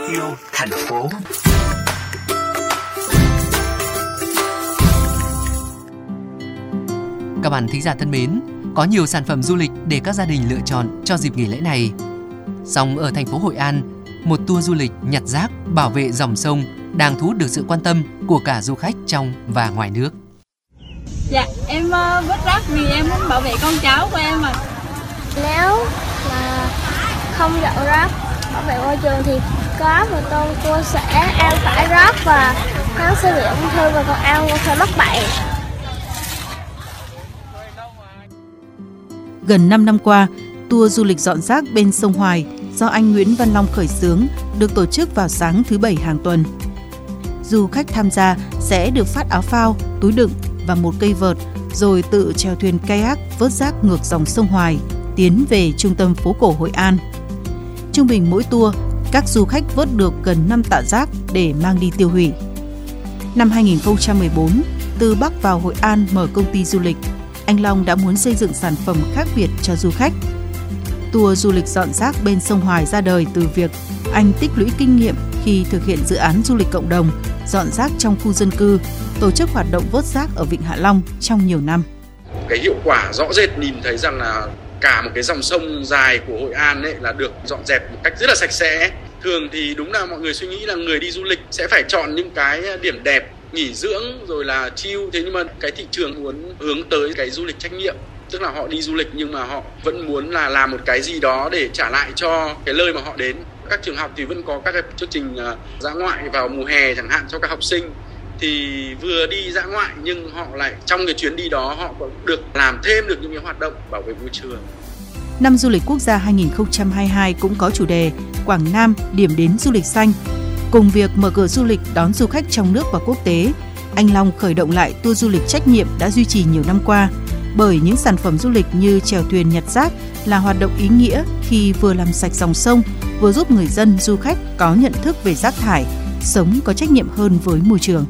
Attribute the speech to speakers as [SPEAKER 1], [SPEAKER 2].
[SPEAKER 1] Radio thành phố.
[SPEAKER 2] Các bạn thính giả thân mến, có nhiều sản phẩm du lịch để các gia đình lựa chọn cho dịp nghỉ lễ này. Song ở thành phố Hội An, một tour du lịch nhặt rác bảo vệ dòng sông đang thu hút được sự quan tâm của cả du khách trong và ngoài nước.
[SPEAKER 3] Dạ, em uh, vứt rác vì em muốn bảo vệ con cháu của em mà.
[SPEAKER 4] Nếu mà không dọn rác bảo vệ môi trường thì có và con cô sẽ ăn phải rác và kháng sẽ bị ung thư và còn ăn sẽ mắc bệnh.
[SPEAKER 5] Gần 5 năm qua, tour du lịch dọn rác bên sông Hoài do anh Nguyễn Văn Long khởi xướng được tổ chức vào sáng thứ bảy hàng tuần. Du khách tham gia sẽ được phát áo phao, túi đựng và một cây vợt rồi tự chèo thuyền kayak vớt rác ngược dòng sông Hoài tiến về trung tâm phố cổ Hội An. Trung bình mỗi tour, các du khách vớt được gần 5 tạ rác để mang đi tiêu hủy. Năm 2014, từ Bắc vào Hội An mở công ty du lịch, anh Long đã muốn xây dựng sản phẩm khác biệt cho du khách. Tour du lịch dọn rác bên sông Hoài ra đời từ việc anh tích lũy kinh nghiệm khi thực hiện dự án du lịch cộng đồng, dọn rác trong khu dân cư, tổ chức hoạt động vớt rác ở Vịnh Hạ Long trong nhiều năm.
[SPEAKER 6] Cái hiệu quả rõ rệt nhìn thấy rằng là cả một cái dòng sông dài của Hội An ấy là được dọn dẹp một cách rất là sạch sẽ. Thường thì đúng là mọi người suy nghĩ là người đi du lịch sẽ phải chọn những cái điểm đẹp, nghỉ dưỡng, rồi là chill. Thế nhưng mà cái thị trường muốn hướng tới cái du lịch trách nhiệm, tức là họ đi du lịch nhưng mà họ vẫn muốn là làm một cái gì đó để trả lại cho cái nơi mà họ đến. Các trường học thì vẫn có các cái chương trình à, dã ngoại vào mùa hè chẳng hạn cho các học sinh. Thì vừa đi dã ngoại nhưng họ lại trong cái chuyến đi đó họ cũng được làm thêm được những cái hoạt động bảo vệ môi trường.
[SPEAKER 5] Năm du lịch quốc gia 2022 cũng có chủ đề Quảng Nam điểm đến du lịch xanh. Cùng việc mở cửa du lịch đón du khách trong nước và quốc tế, anh Long khởi động lại tour du lịch trách nhiệm đã duy trì nhiều năm qua bởi những sản phẩm du lịch như chèo thuyền nhặt rác là hoạt động ý nghĩa khi vừa làm sạch dòng sông, vừa giúp người dân du khách có nhận thức về rác thải, sống có trách nhiệm hơn với môi trường.